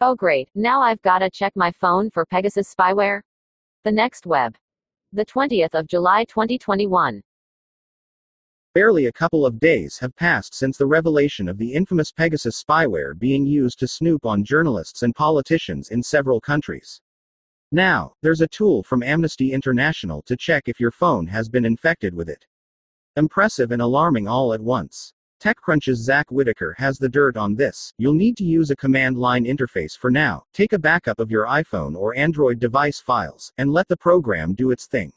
Oh great, now I've gotta check my phone for Pegasus spyware? The next web. The 20th of July 2021. Barely a couple of days have passed since the revelation of the infamous Pegasus spyware being used to snoop on journalists and politicians in several countries. Now, there's a tool from Amnesty International to check if your phone has been infected with it. Impressive and alarming all at once. TechCrunch's Zack Whittaker has the dirt on this. You'll need to use a command line interface for now. Take a backup of your iPhone or Android device files, and let the program do its thing.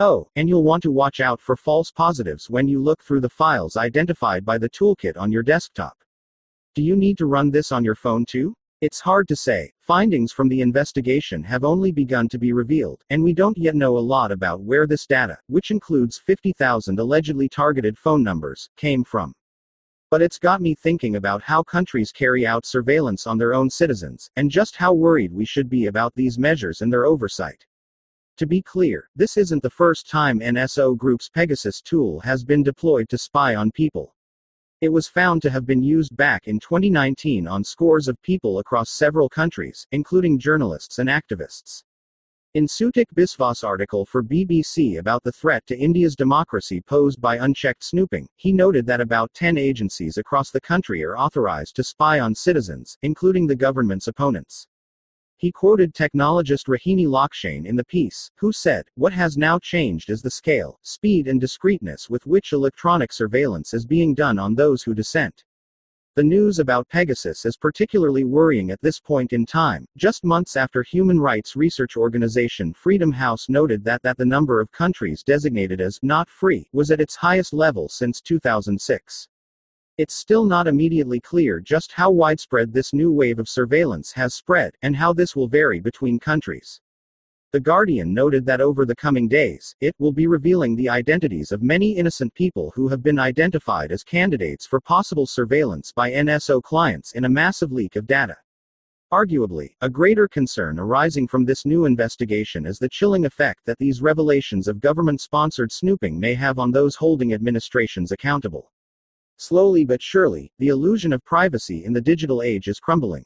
Oh, and you'll want to watch out for false positives when you look through the files identified by the toolkit on your desktop. Do you need to run this on your phone too? It's hard to say. Findings from the investigation have only begun to be revealed, and we don't yet know a lot about where this data, which includes 50,000 allegedly targeted phone numbers, came from. But it's got me thinking about how countries carry out surveillance on their own citizens, and just how worried we should be about these measures and their oversight. To be clear, this isn't the first time NSO Group's Pegasus tool has been deployed to spy on people. It was found to have been used back in 2019 on scores of people across several countries, including journalists and activists. In Soutik Biswas' article for BBC about the threat to India's democracy posed by unchecked snooping, he noted that about 10 agencies across the country are authorized to spy on citizens, including the government's opponents. He quoted technologist Rohini Lakshané in the piece, who said, What has now changed is the scale, speed, and discreteness with which electronic surveillance is being done on those who dissent. The news about Pegasus is particularly worrying at this point in time, just months after human rights research organization Freedom House noted that, that the number of countries designated as not free was at its highest level since 2006. It's still not immediately clear just how widespread this new wave of surveillance has spread, and how this will vary between countries. The Guardian noted that over the coming days, it will be revealing the identities of many innocent people who have been identified as candidates for possible surveillance by NSO clients in a massive leak of data. Arguably, a greater concern arising from this new investigation is the chilling effect that these revelations of government sponsored snooping may have on those holding administrations accountable. Slowly but surely, the illusion of privacy in the digital age is crumbling.